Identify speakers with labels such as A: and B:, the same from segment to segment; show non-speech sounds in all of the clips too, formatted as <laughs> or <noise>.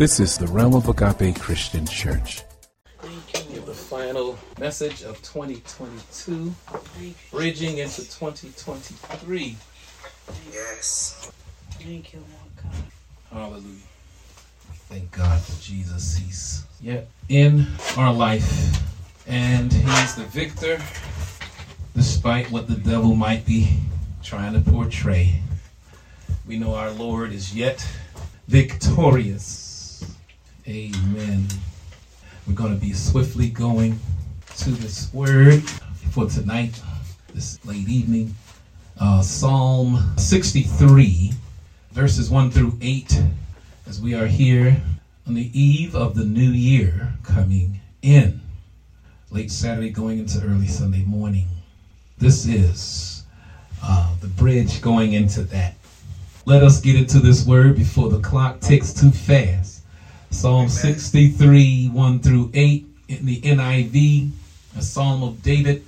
A: This is the Realm of Agape Christian Church.
B: Give the final message of 2022, bridging into 2023.
C: Yes.
D: Thank you, Lord God.
B: Hallelujah. Thank God for Jesus. He's yet in our life, and He's the victor, despite what the devil might be trying to portray. We know our Lord is yet victorious. Amen. We're going to be swiftly going to this word for tonight, this late evening. Uh, Psalm 63, verses 1 through 8, as we are here on the eve of the new year coming in. Late Saturday going into early Sunday morning. This is uh, the bridge going into that. Let us get into this word before the clock ticks too fast. Psalm 63, 1 through 8 in the NIV, a psalm of David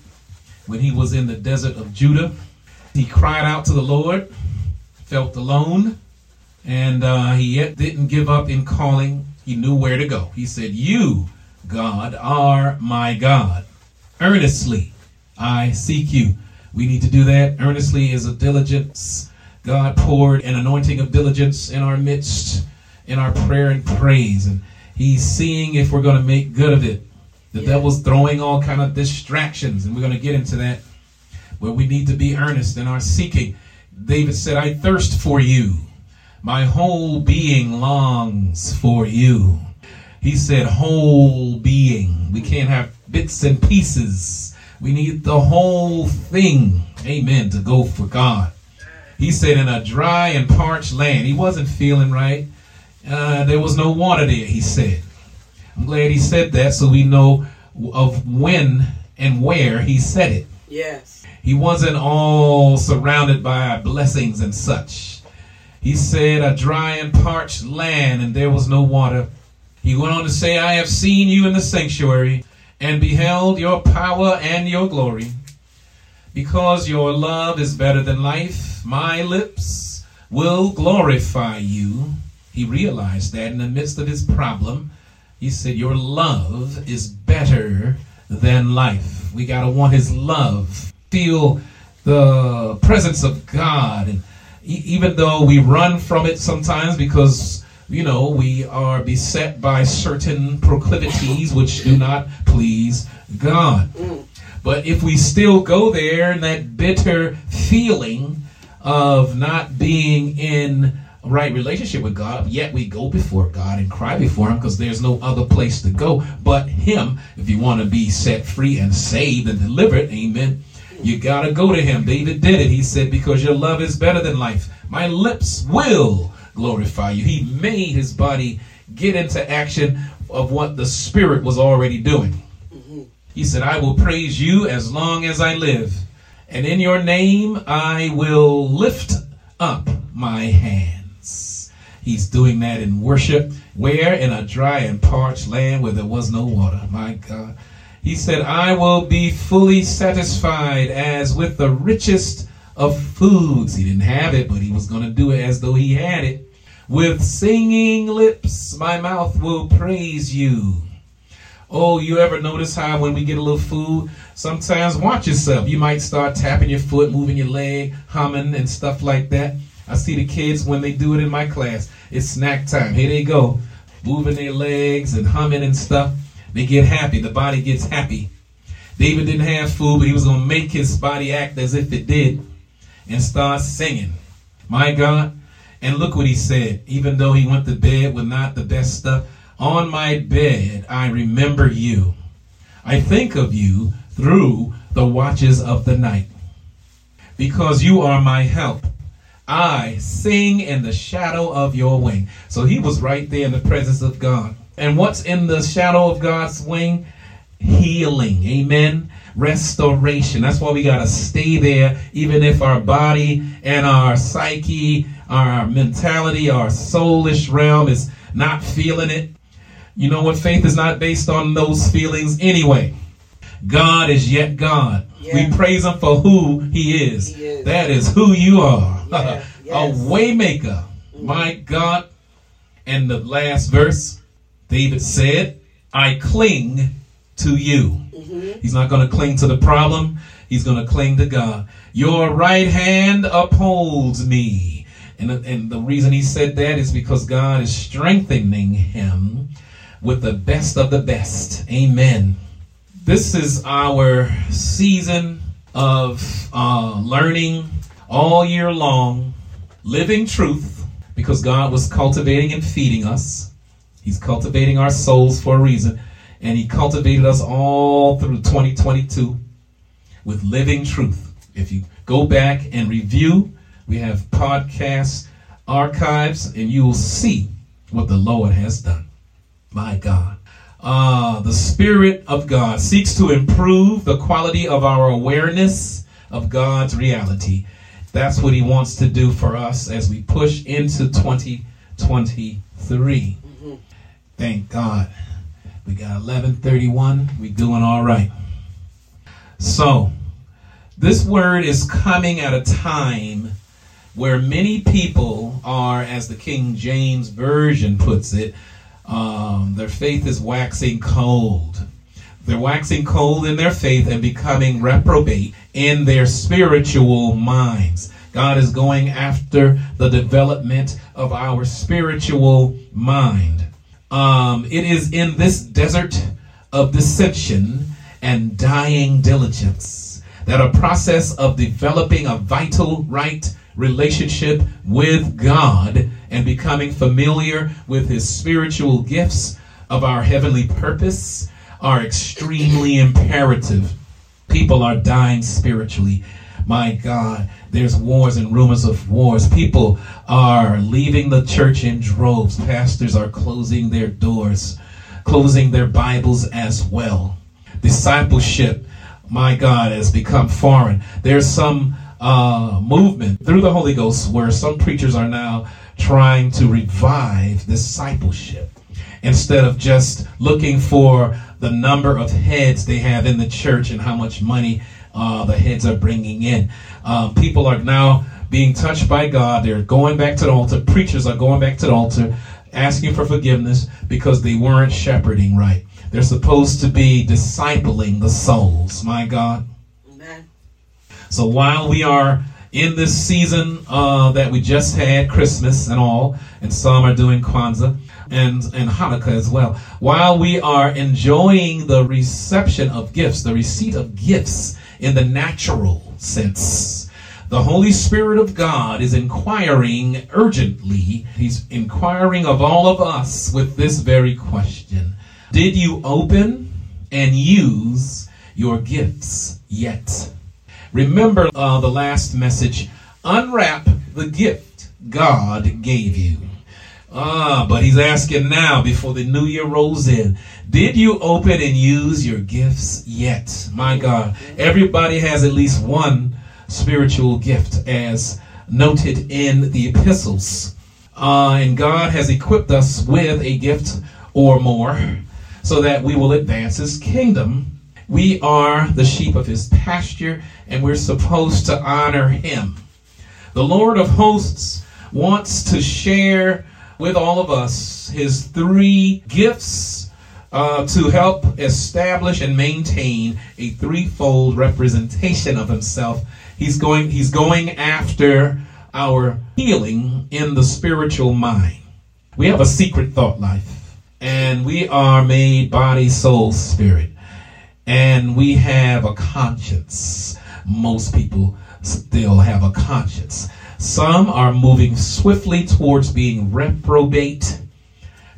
B: when he was in the desert of Judah. He cried out to the Lord, felt alone, and uh, he yet didn't give up in calling. He knew where to go. He said, You, God, are my God. Earnestly I seek you. We need to do that. Earnestly is a diligence. God poured an anointing of diligence in our midst in our prayer and praise. And he's seeing if we're going to make good of it. The yeah. devil's throwing all kind of distractions, and we're going to get into that. Where we need to be earnest in our seeking. David said, I thirst for you. My whole being longs for you. He said, whole being. We can't have bits and pieces. We need the whole thing, amen, to go for God. He said, in a dry and parched land. He wasn't feeling right. Uh, there was no water there, he said. I'm glad he said that so we know of when and where he said it.
D: Yes.
B: He wasn't all surrounded by blessings and such. He said, A dry and parched land, and there was no water. He went on to say, I have seen you in the sanctuary and beheld your power and your glory. Because your love is better than life, my lips will glorify you. He realized that in the midst of his problem, he said, Your love is better than life. We got to want his love, feel the presence of God. And even though we run from it sometimes because, you know, we are beset by certain proclivities which do not please God. But if we still go there and that bitter feeling of not being in right relationship with God, yet we go before God and cry before Him because there's no other place to go but Him. If you want to be set free and saved and delivered, amen, you got to go to Him. David did it. He said, Because your love is better than life, my lips will glorify you. He made His body get into action of what the Spirit was already doing. He said, I will praise you as long as I live, and in your name I will lift up my hand. He's doing that in worship. Where? In a dry and parched land where there was no water. My God. He said, I will be fully satisfied as with the richest of foods. He didn't have it, but he was going to do it as though he had it. With singing lips, my mouth will praise you. Oh, you ever notice how when we get a little food, sometimes watch yourself. You might start tapping your foot, moving your leg, humming, and stuff like that. I see the kids when they do it in my class. It's snack time. Here they go, moving their legs and humming and stuff. They get happy. The body gets happy. David didn't have food, but he was going to make his body act as if it did and start singing. My God. And look what he said. Even though he went to bed with not the best stuff, on my bed I remember you. I think of you through the watches of the night because you are my help. I sing in the shadow of your wing. So he was right there in the presence of God. And what's in the shadow of God's wing? Healing. Amen. Restoration. That's why we got to stay there, even if our body and our psyche, our mentality, our soulish realm is not feeling it. You know what? Faith is not based on those feelings anyway. God is yet God. Yeah. We praise him for who he is. he is. That is who you are. <laughs> Yes. A waymaker. Mm-hmm. My God. And the last verse, David said, I cling to you. He's not going to cling to the problem. He's going to cling to God. Your right hand upholds me. And, and the reason he said that is because God is strengthening him with the best of the best. Amen. This is our season of uh, learning all year long, living truth, because God was cultivating and feeding us. He's cultivating our souls for a reason. And He cultivated us all through 2022 with living truth. If you go back and review, we have podcast archives, and you will see what the Lord has done. My God. Uh, the Spirit of God seeks to improve the quality of our awareness of God's reality. That's what He wants to do for us as we push into 2023. Thank God. We got 1131. We doing all right. So, this word is coming at a time where many people are, as the King James Version puts it, um, their faith is waxing cold. They're waxing cold in their faith and becoming reprobate in their spiritual minds. God is going after the development of our spiritual mind. Um, it is in this desert of dissension and dying diligence that a process of developing a vital right relationship with God and becoming familiar with his spiritual gifts of our heavenly purpose are extremely imperative. People are dying spiritually. My God, there's wars and rumors of wars. People are leaving the church in droves. Pastors are closing their doors, closing their Bibles as well. Discipleship, my God, has become foreign. There's some uh, movement through the Holy Ghost where some preachers are now trying to revive discipleship instead of just looking for the number of heads they have in the church and how much money uh, the heads are bringing in. Uh, people are now being touched by God. They're going back to the altar. Preachers are going back to the altar asking for forgiveness because they weren't shepherding right. They're supposed to be discipling the souls. My God. Amen. So while we are in this season uh, that we just had, Christmas and all, and some are doing Kwanzaa and, and Hanukkah as well, while we are enjoying the reception of gifts, the receipt of gifts in the natural sense, the Holy Spirit of God is inquiring urgently. He's inquiring of all of us with this very question Did you open and use your gifts yet? Remember uh, the last message. Unwrap the gift God gave you. Ah, but he's asking now before the new year rolls in. Did you open and use your gifts yet? My God. Everybody has at least one spiritual gift as noted in the epistles. Uh, and God has equipped us with a gift or more so that we will advance his kingdom we are the sheep of his pasture, and we're supposed to honor him. The Lord of hosts wants to share with all of us his three gifts uh, to help establish and maintain a threefold representation of himself. He's going, he's going after our healing in the spiritual mind. We have a secret thought life, and we are made body, soul, spirit and we have a conscience. Most people still have a conscience. Some are moving swiftly towards being reprobate,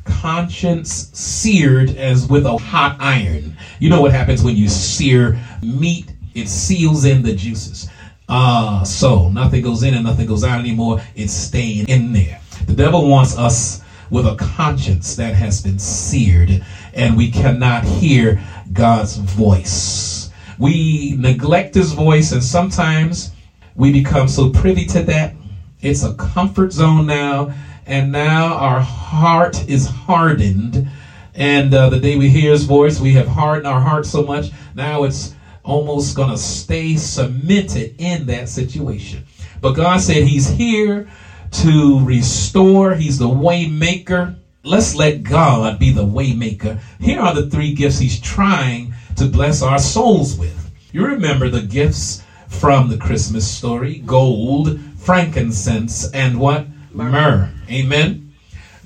B: conscience seared as with a hot iron. You know what happens when you sear meat? It seals in the juices. Ah, uh, so nothing goes in and nothing goes out anymore. It's staying in there. The devil wants us with a conscience that has been seared, and we cannot hear God's voice. We neglect his voice, and sometimes we become so privy to that. It's a comfort zone now, and now our heart is hardened. And uh, the day we hear his voice, we have hardened our heart so much. Now it's almost going to stay cemented in that situation. But God said he's here to restore. He's the waymaker. let's let God be the waymaker. Here are the three gifts he's trying to bless our souls with. You remember the gifts from the Christmas story gold, frankincense, and what? Myrrh. Amen.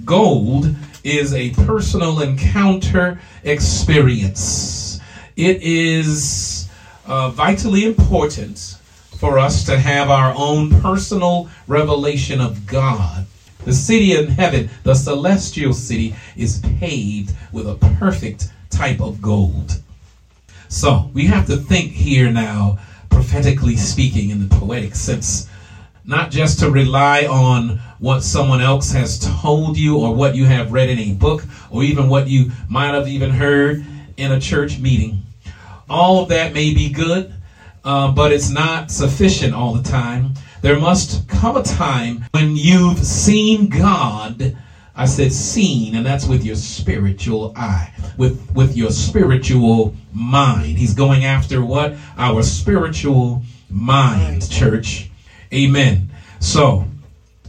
B: Gold is a personal encounter experience. It is uh, vitally important for us to have our own personal revelation of God. The city in heaven, the celestial city, is paved with a perfect type of gold. So we have to think here now, prophetically speaking, in the poetic sense, not just to rely on what someone else has told you or what you have read in a book or even what you might have even heard in a church meeting. All of that may be good, uh, but it's not sufficient all the time. There must come a time when you've seen God. I said seen, and that's with your spiritual eye, with, with your spiritual mind. He's going after what? Our spiritual mind, church. Amen. So,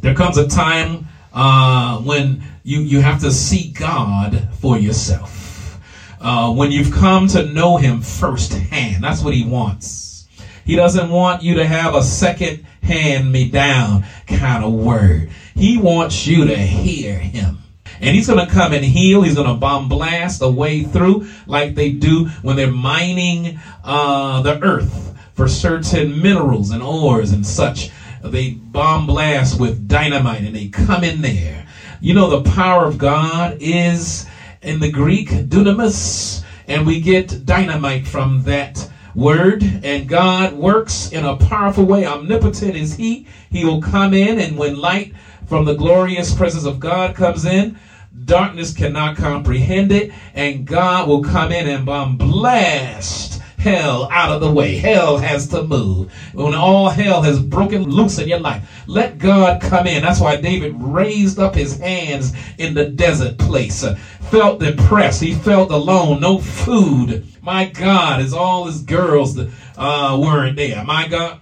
B: there comes a time uh, when you, you have to seek God for yourself. Uh, when you've come to know Him firsthand, that's what He wants. He doesn't want you to have a second hand me down kind of word. He wants you to hear him. And he's going to come and heal. He's going to bomb blast a way through like they do when they're mining uh, the earth for certain minerals and ores and such. They bomb blast with dynamite and they come in there. You know, the power of God is in the Greek dunamis, and we get dynamite from that word and God works in a powerful way. Omnipotent is He. He will come in, and when light from the glorious presence of God comes in, darkness cannot comprehend it, and God will come in and bomb blast hell out of the way. Hell has to move. When all hell has broken loose in your life, let God come in. That's why David raised up his hands in the desert place, felt depressed. He felt alone, no food. My God, as all his girls uh, weren't there. My God.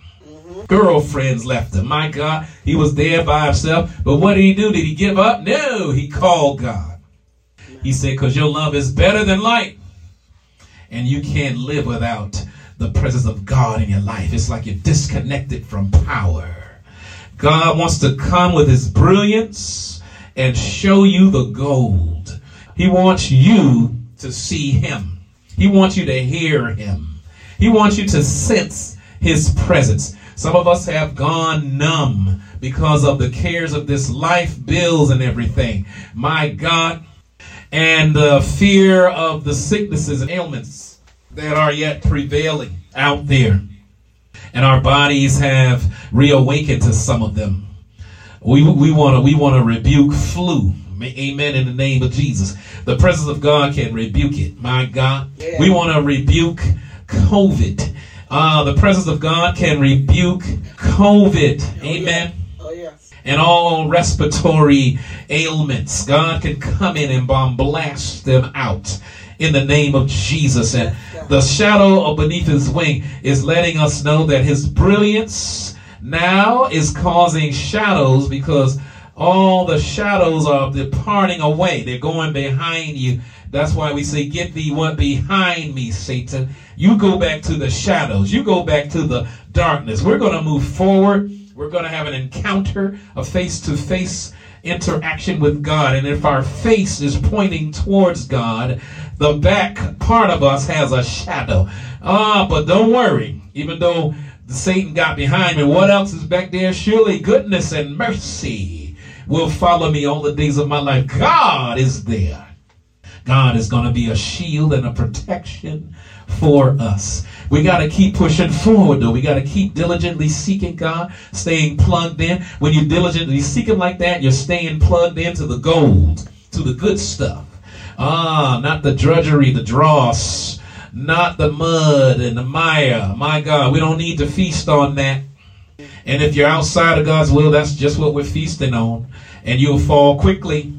B: Girlfriends left him. My God, he was there by himself. But what did he do? Did he give up? No, he called God. He said, Because your love is better than light and you can't live without the presence of God in your life. It's like you're disconnected from power. God wants to come with his brilliance and show you the gold. He wants you to see him. He wants you to hear him. He wants you to sense his presence. Some of us have gone numb because of the cares of this life, bills, and everything. My God, and the fear of the sicknesses and ailments that are yet prevailing out there. And our bodies have reawakened to some of them. We, we want to we want to rebuke flu. Amen. In the name of Jesus, the presence of God can rebuke it. My God, yeah. we want to rebuke COVID. Uh, the presence of God can rebuke COVID. Oh, Amen. Yeah and all respiratory ailments. God can come in and bomb blast them out in the name of Jesus. And the shadow of beneath his wing is letting us know that his brilliance now is causing shadows because all the shadows are departing away. They're going behind you. That's why we say, Get thee what behind me, Satan. You go back to the shadows. You go back to the darkness. We're going to move forward we're going to have an encounter, a face to face interaction with God. And if our face is pointing towards God, the back part of us has a shadow. Ah, but don't worry. Even though Satan got behind me, what else is back there? Surely goodness and mercy will follow me all the days of my life. God is there. God is going to be a shield and a protection for us. We got to keep pushing forward, though. We got to keep diligently seeking God, staying plugged in. When you diligently seek Him like that, you're staying plugged into the gold, to the good stuff. Ah, not the drudgery, the dross, not the mud and the mire. My God, we don't need to feast on that. And if you're outside of God's will, that's just what we're feasting on. And you'll fall quickly.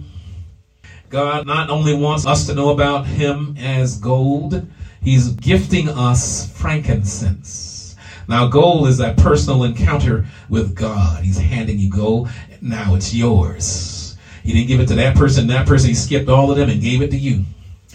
B: God not only wants us to know about Him as gold, He's gifting us frankincense. Now, gold is that personal encounter with God. He's handing you gold. Now it's yours. He didn't give it to that person, that person. He skipped all of them and gave it to you.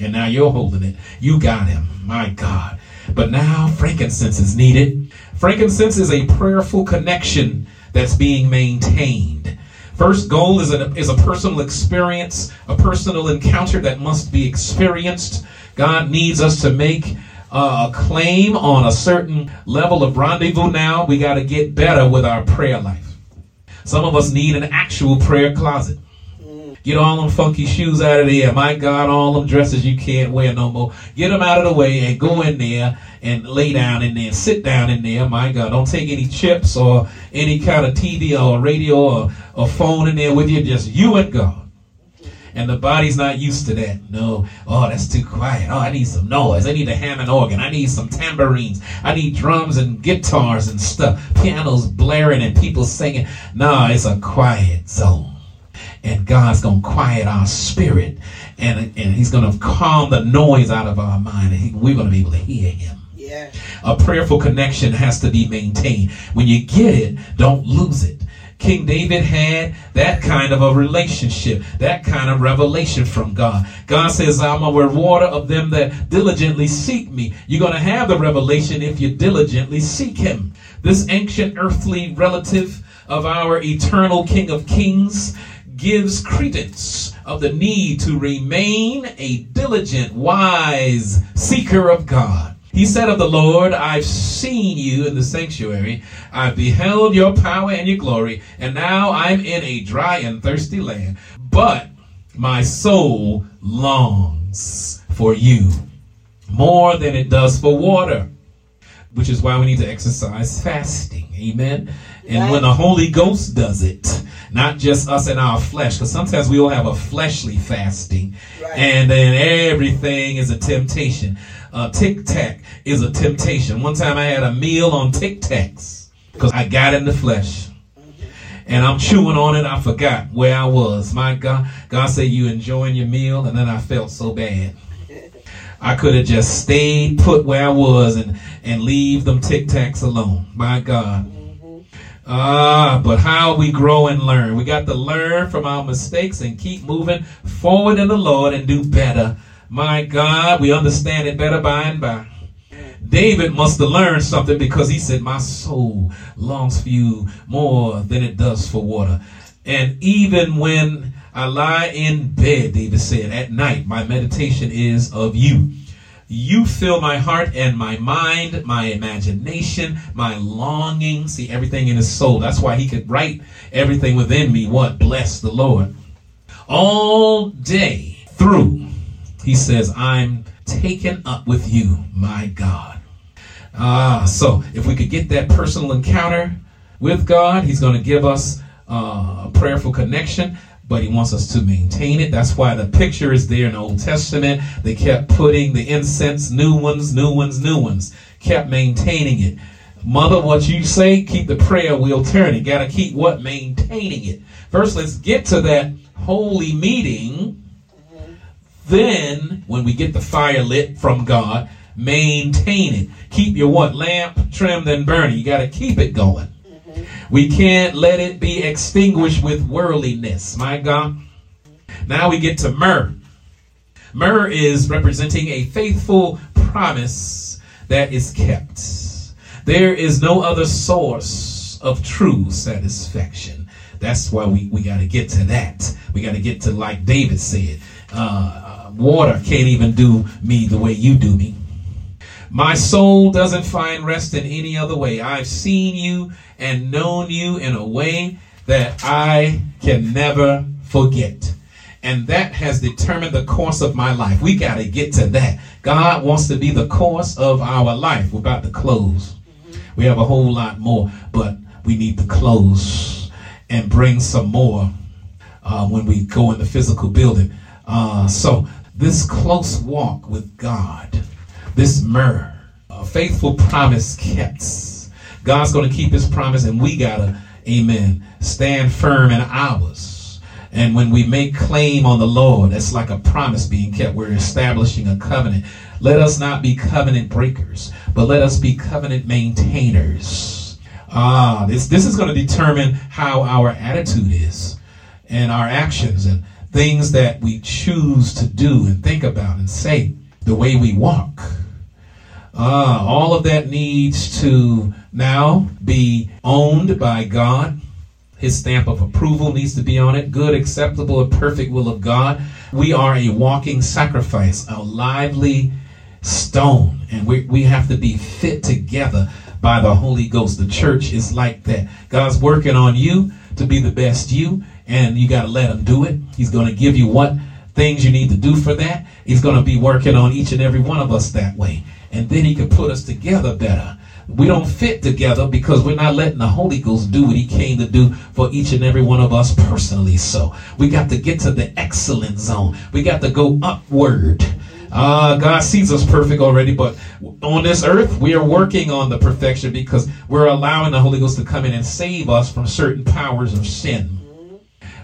B: And now you're holding it. You got him. My God. But now frankincense is needed. Frankincense is a prayerful connection that's being maintained. First goal is a, is a personal experience, a personal encounter that must be experienced. God needs us to make uh, a claim on a certain level of rendezvous now. We got to get better with our prayer life. Some of us need an actual prayer closet. Get all them funky shoes out of there. My God, all them dresses you can't wear no more. Get them out of the way and go in there and lay down in there. Sit down in there. My God, don't take any chips or any kind of TV or radio or, or phone in there with you. Just you and God. And the body's not used to that. No. Oh, that's too quiet. Oh, I need some noise. I need a Hammond organ. I need some tambourines. I need drums and guitars and stuff. Pianos blaring and people singing. No, it's a quiet zone and God's going to quiet our spirit and, and he's going to calm the noise out of our mind and he, we're going to be able to hear him.
C: Yeah.
B: A prayerful connection has to be maintained. When you get it, don't lose it. King David had that kind of a relationship, that kind of revelation from God. God says, I'm a rewarder of them that diligently seek me. You're going to have the revelation if you diligently seek him. This ancient earthly relative of our eternal King of Kings gives credence of the need to remain a diligent, wise seeker of God. He said of the Lord, I've seen you in the sanctuary. I've beheld your power and your glory, and now I'm in a dry and thirsty land. But my soul longs for you more than it does for water, which is why we need to exercise fasting. Amen. And when the Holy Ghost does it, not just us in our flesh, because sometimes we all have a fleshly fasting,
C: Right.
B: and then everything is a temptation. Uh, Tic Tac is a temptation. One time I had a meal on Tic Tacs because I got in the flesh. And I'm chewing on it. I forgot where I was. My God, God said, You enjoying your meal? And then I felt so bad. I could have just stayed put where I was and, and leave them Tic Tacs alone. My God. Ah, but how we grow and learn. We got to learn from our mistakes and keep moving forward in the Lord and do better. My God, we understand it better by and by. David must have learned something because he said, My soul longs for you more than it does for water. And even when I lie in bed, David said, at night, my meditation is of you. You fill my heart and my mind, my imagination, my longing. See everything in his soul. That's why he could write everything within me. What? Bless the Lord. All day through, he says, I'm taken up with you, my God. Ah, so if we could get that personal encounter with God, He's going to give us uh, prayerful connection, but He wants us to maintain it. That's why the picture is there in the Old Testament. They kept putting the incense, new ones, new ones, new ones, kept maintaining it. Mother, what you say, keep the prayer wheel turning. Got to keep what? Maintaining it. First, let's get to that holy meeting. Then, when we get the fire lit from God, maintain it. Keep your what? Lamp trimmed and burning. You got to keep it going. We can't let it be extinguished with worldliness. My God. Now we get to myrrh. Myrrh is representing a faithful promise that is kept. There is no other source of true satisfaction. That's why we, we got to get to that. We got to get to, like David said, uh, uh, water can't even do me the way you do me. My soul doesn't find rest in any other way. I've seen you and known you in a way that I can never forget. And that has determined the course of my life. We got to get to that. God wants to be the course of our life. We're about to close. We have a whole lot more, but we need to close and bring some more uh, when we go in the physical building. Uh, so, this close walk with God, this myrrh, a faithful promise kept. God's going to keep his promise, and we got to, amen, stand firm in ours. And when we make claim on the Lord, that's like a promise being kept. We're establishing a covenant. Let us not be covenant breakers, but let us be covenant maintainers. Ah, this, this is going to determine how our attitude is. and our actions and things that we choose to do and think about and say, the way we walk. Uh, all of that needs to now be owned by God. His stamp of approval needs to be on it. Good, acceptable, and perfect will of God. We are a walking sacrifice, a lively stone, and we, we have to be fit together by the Holy Ghost. The church is like that. God's working on you to be the best you, and you got to let Him do it. He's going to give you what things you need to do for that. He's going to be working on each and every one of us that way, and then He can put us together better. We don't fit together because we're not letting the Holy Ghost do what He came to do for each and every one of us personally. So we got to get to the excellent zone. We got to go upward. Uh, God sees us perfect already, but on this earth, we are working on the perfection because we're allowing the Holy Ghost to come in and save us from certain powers of sin.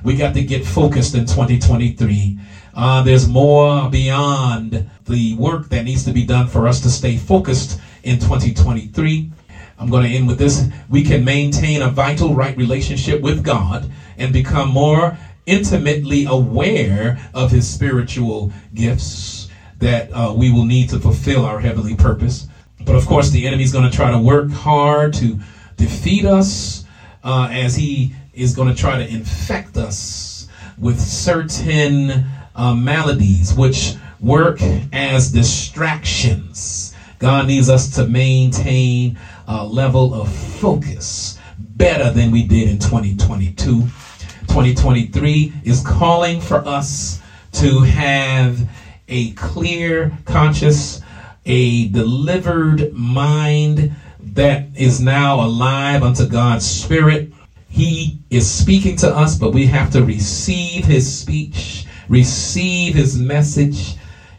B: We got to get focused in 2023. Uh, there's more beyond the work that needs to be done for us to stay focused in 2023. I'm going to end with this. We can maintain a vital, right relationship with God and become more intimately aware of His spiritual gifts that uh, we will need to fulfill our heavenly purpose. But of course, the enemy is going to try to work hard to defeat us uh, as he is going to try to infect us with certain uh, maladies which work as distractions. God needs us to maintain a level of focus better than we did in 2022. 2023 is calling for us to have a clear conscious, a delivered mind that is now alive unto God's Spirit. He is speaking to us, but we have to receive His speech, receive His message,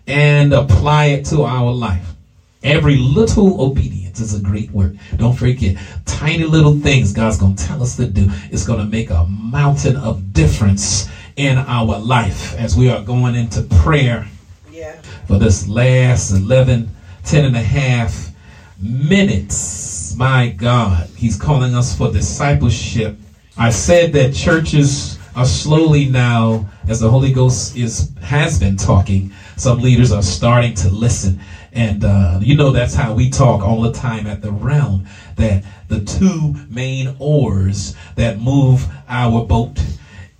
B: and apply it to our life. Every little obedience is a great work. Don't forget, tiny little things God's going to tell us to do is going to make a mountain of difference in our life as we are going into prayer
C: Yeah.
B: for this last 11, 10 and a half minutes. My God, He's calling us for discipleship. I said that churches are slowly now, as the Holy Ghost is has been talking, some leaders are starting to listen. And uh, you know that's how we talk all the time at the realm. That the two main oars that move our boat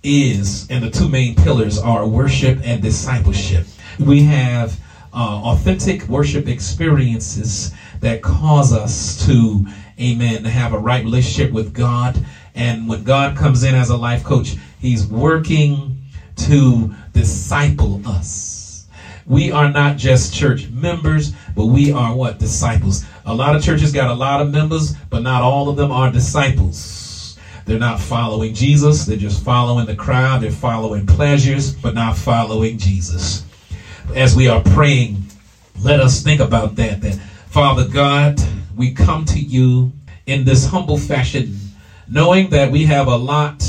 B: is, and the two main pillars are worship and discipleship. We have uh, authentic worship experiences that cause us to, amen, to have a right relationship with God. And when God comes in as a life coach, He's working to disciple us. We are not just church members, but we are what? Disciples. A lot of churches got a lot of members, but not all of them are disciples. They're not following Jesus. They're just following the crowd. They're following pleasures, but not following Jesus. As we are praying, let us think about that. That Father God, we come to you in this humble fashion, knowing that we have a lot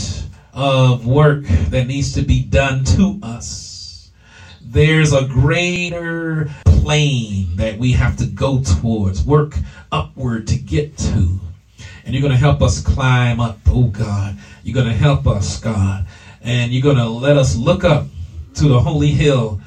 B: of work that needs to be done to us. There's a greater plane that we have to go towards, work upward to get to. And you're going to help us climb up, oh God. You're going to help us, God. And you're going to let us look up to the holy hill.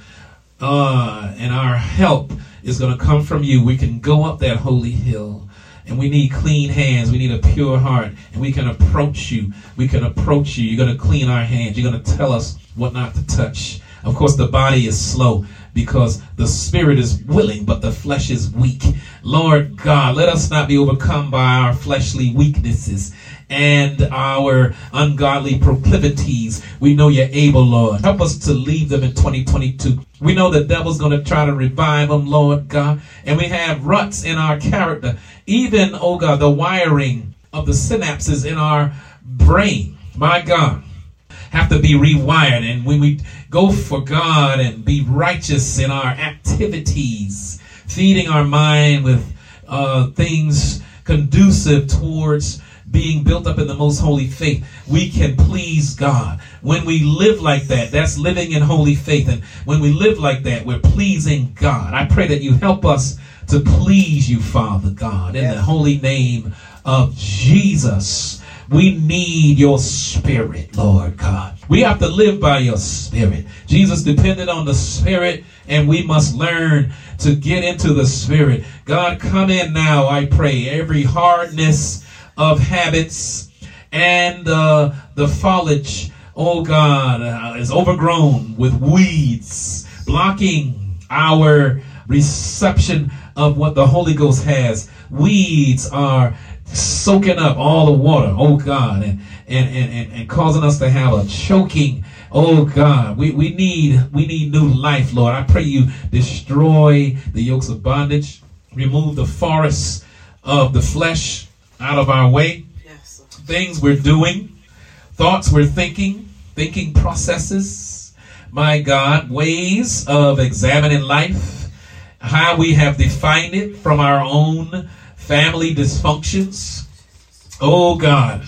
B: Uh, and our help is going to come from you. We can go up that holy hill. And we need clean hands. We need a pure heart. And we can approach you. We can approach you. You're going to clean our hands. You're going to tell us what not to touch. Of course, the body is slow because the spirit is willing, but the flesh is weak. Lord God, let us not be overcome by our fleshly weaknesses and our ungodly proclivities. We know you're able, Lord. Help us to leave them in 2022. We know the devil's going to try to revive them, Lord God. And we have ruts in our character. Even, oh God, the wiring of the synapses in our brain. My God have to be rewired. And when we go for God and be righteous in our activities, feeding our mind with uh, things conducive towards being built up in the most holy faith, we can please God. When we live like that, that's living in holy faith. And when we live like that, we're pleasing God. I pray that you help us to please you, Father God, in the holy name of Jesus. We need your spirit, Lord God. We have to live by your spirit. Jesus depended on the spirit, and we must learn to get into the spirit. God, come in now, I pray. Every hardness of habits and uh, the foliage, oh God, uh, is overgrown with weeds, blocking our reception of what the Holy Ghost has. Weeds are soaking up all the water, oh God, and, and, and, and, causing us to have a choking. Oh God, we, we need we need new life, Lord. I pray you destroy the yokes of bondage, remove the forests of the flesh out of our way.
D: Yes.
B: Things we're doing, thoughts we're thinking, thinking processes, my God, ways of examining life, how we have defined it from our own family dysfunctions. Oh God,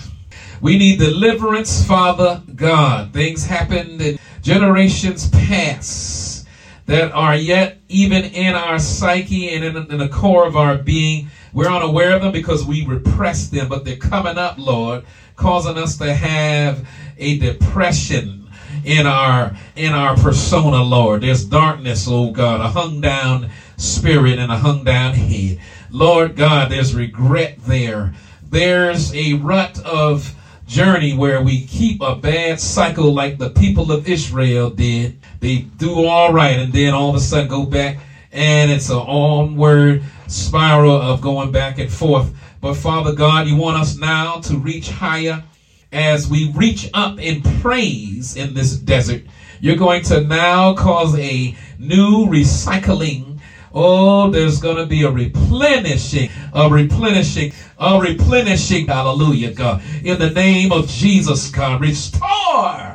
B: we need deliverance, Father God. Things happened in generations past that are yet even in our psyche and in, in the core of our being. We're unaware of them because we repress them, but they're coming up, Lord, causing us to have a depression in our in our persona, Lord. There's darkness, oh God, a hung down spirit and a hung down head. Lord God, there's regret there. There's a rut of journey where we keep a bad cycle like the people of Israel did. They do all right and then all of a sudden go back and it's an onward spiral of going back and forth. But Father God, you want us now to reach higher as we reach up in praise in this desert. You're going to now cause a new recycling. Oh, there's going to be a replenishing, a replenishing, a replenishing. Hallelujah, God. In the name of Jesus, God, restore.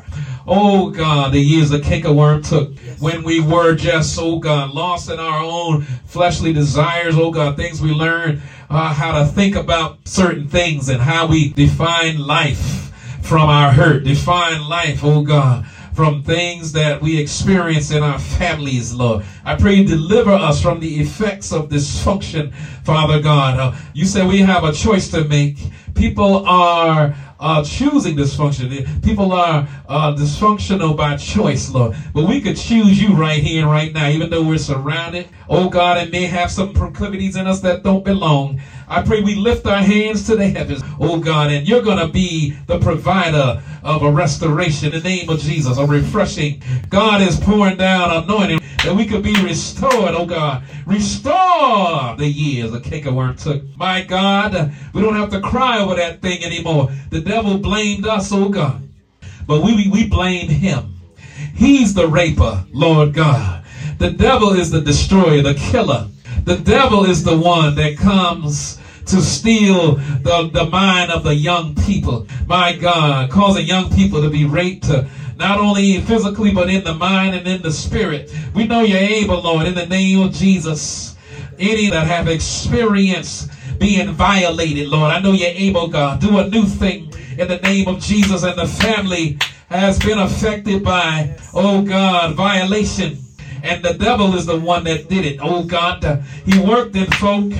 B: Oh God, the years the cankerworm took when we were just, oh God, lost in our own fleshly desires, oh God, things we learned uh, how to think about certain things and how we define life from our hurt, define life, oh God, from things that we experience in our families, Lord. I pray you deliver us from the effects of dysfunction, Father God. Uh, you say we have a choice to make. People are uh, choosing dysfunction. People are uh, dysfunctional by choice, Lord. But we could choose you right here and right now, even though we're surrounded. Oh God, and may have some proclivities in us that don't belong. I pray we lift our hands to the heavens, oh God, and you're going to be the provider of a restoration in the name of Jesus, a refreshing. God is pouring down anointing that we could be restored, oh God. Restore the years the cankerworm took. My God, we don't have to cry over that thing anymore. The devil blamed us, oh God. But we, we blame him. He's the raper, Lord God. The devil is the destroyer, the killer. The devil is the one that comes to steal the, the mind of the young people. My God, causing young people to be raped, uh, not only physically, but in the mind and in the spirit. We know you're able, Lord, in the name of Jesus. Any that have experienced being violated, Lord, I know you're able, God. Do a new thing in the name of Jesus and the family has been affected by, oh God, violation. And the devil is the one that did it. Oh God, uh, he worked in folk,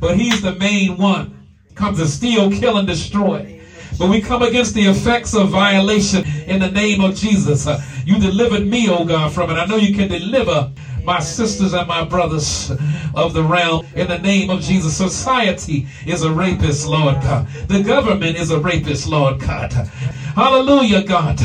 B: but he's the main one. Comes to steal, kill, and destroy. But we come against the effects of violation in the name of Jesus. Uh, you delivered me, oh God, from it. I know you can deliver my sisters and my brothers of the realm in the name of Jesus. Society is a rapist, Lord God. The government is a rapist, Lord God. Hallelujah, God.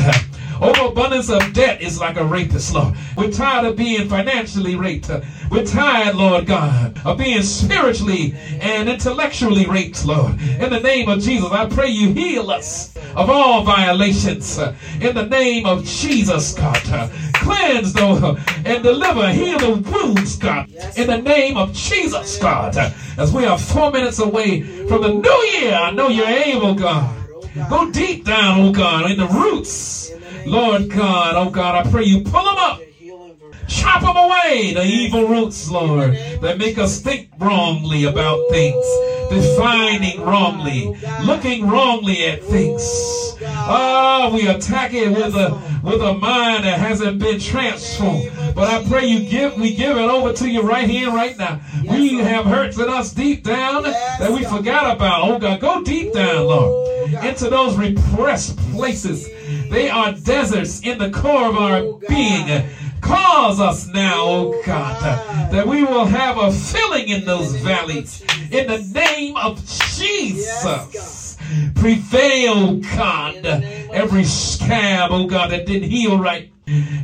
B: Overabundance of debt is like a rapist, Lord. We're tired of being financially raped. We're tired, Lord God, of being spiritually and intellectually raped, Lord. In the name of Jesus, I pray you heal us of all violations. In the name of Jesus, God. Cleanse, though, and deliver, heal the wounds, God. In the name of Jesus, God. As we are four minutes away from the new year, I know you're able, God. Go deep down, oh God, in the roots Lord God, oh God, I pray you pull them up. Chop them away, the evil roots, Lord, that make us think wrongly about things, defining wrongly, looking wrongly at things. Oh, we attack it with a with a mind that hasn't been transformed. But I pray you give we give it over to you right here, right now. We have hurts in us deep down that we forgot about. Oh God, go deep. Into those repressed places. They are deserts in the core of our being. Cause us now, oh God, that we will have a filling in those valleys. In the name of Jesus. Prevail, oh, God. Every scab, oh God, that didn't heal right.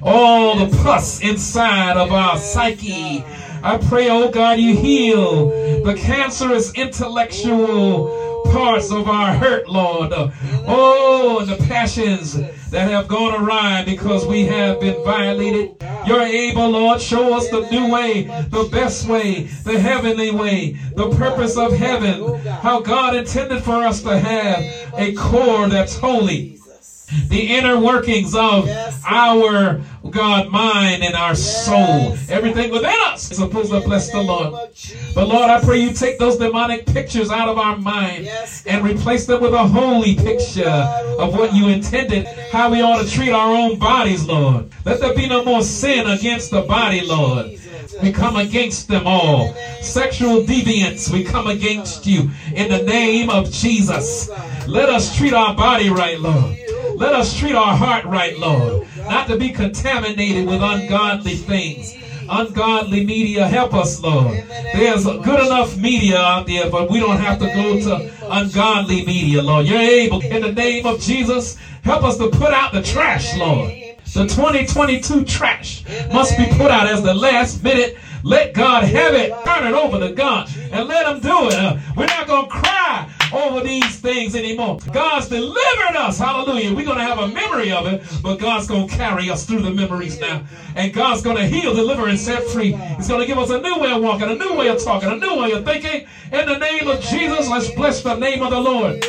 B: All the pus inside of our psyche. I pray, oh God, you heal the cancerous intellectual parts of our hurt, Lord. Oh, and the passions that have gone awry because we have been violated. You're able, Lord. Show us the new way, the best way, the heavenly way, the purpose of heaven. How God intended for us to have a core that's holy <laughs> the inner workings of yes, our God mind and our yes, soul. Everything within us is supposed to bless the Lord. But Lord, I pray you take those demonic pictures out of our mind yes, and replace them with a holy picture oh, of what you intended, how we ought to treat our own bodies, Lord. Let there be no more sin against the body, Lord. We come against them all. Sexual deviance, we come against you in the name of Jesus. Let us treat our body right, Lord. Let us treat our heart right, Lord. Not to be contaminated with ungodly things. Ungodly media, help us, Lord. There's good enough media out there, but we don't have to go to ungodly media, Lord. You're able, in the name of Jesus, help us to put out the trash, Lord. The 2022 trash must be put out as the last minute. Let God have it. Turn it over to God and let Him do it. We're not going to cry over these things anymore. God's delivered us. Hallelujah. We're going to have a memory of it, but God's going to carry us through the memories now. And God's going to heal, deliver, and set free. He's going to give us a new way of walking, a new way of talking, a new way of thinking. In the name of Jesus, let's bless the name of the Lord.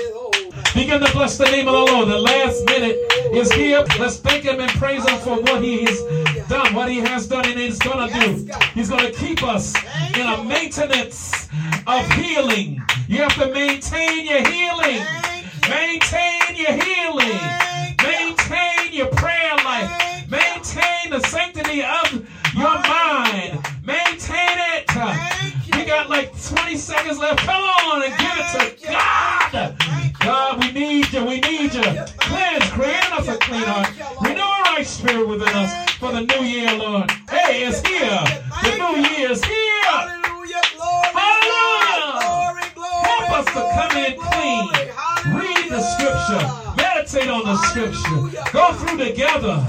B: Begin to bless the name of the Lord. The last minute is here. Let's thank Him and praise Him for what He has done, what He has done, and He's going to do. He's going to keep us in a maintenance of healing. You have to maintain your healing. Maintain your healing. Maintain your prayer life. Maintain the sanctity of your mind. Maintain it. We got like 20 seconds left. Come on spirit within us for the new year, Lord. Hey, it's here. The new year is here. Hallelujah. Help us to come in clean. Read the scripture. Meditate on the scripture. Go through together.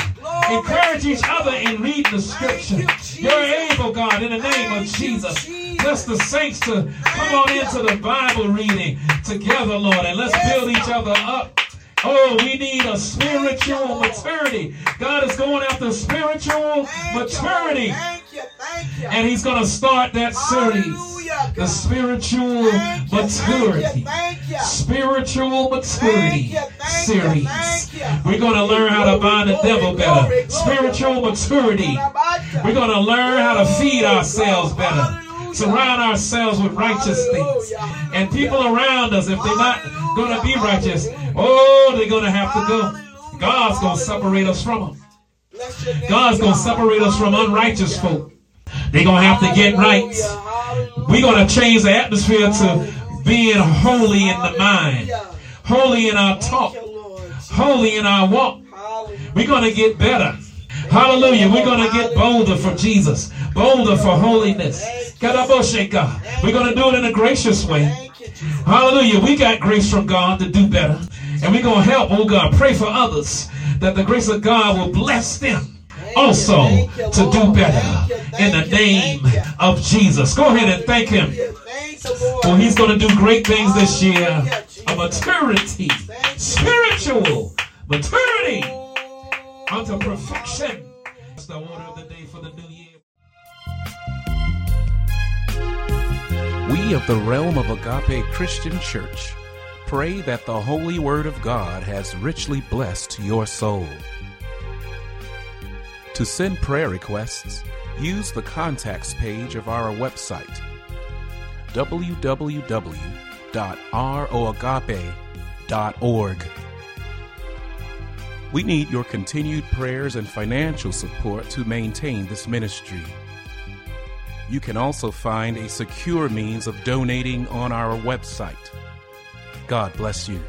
B: Encourage each other in reading the scripture. You're able, God, in the name of Jesus. Bless the saints to come on into the Bible reading together, Lord, and let's build each other up. Oh, we need a spiritual maturity. God is going after spiritual maturity. And He's going to start that series. The spiritual maturity. Spiritual maturity series. We're going to learn how to bind the devil better. Spiritual maturity. We're going to learn how to feed ourselves better surround ourselves with righteous things. And people around us, if they're not going to be righteous, oh, they're going to have to go. God's going to separate us from them. God's going to separate us from unrighteous folk. They're going to have to get right. We're going to change the atmosphere to being holy in the mind, holy in our talk, holy in our walk. We're going to get better. Hallelujah. We're going to get bolder for Jesus, bolder for holiness. We're going to do it in a gracious way. Hallelujah. We got grace from God to do better. And we're going to help, oh God, pray for others that the grace of God will bless them also to do better in the name of Jesus. Go ahead and thank Him. For He's going to do great things this year. A maturity, spiritual maturity unto perfection. That's the order of the day
A: Of the realm of Agape Christian Church pray that the Holy Word of God has richly blessed your soul. To send prayer requests, use the contacts page of our website www.roagape.org. We need your continued prayers and financial support to maintain this ministry. You can also find a secure means of donating on our website. God bless you.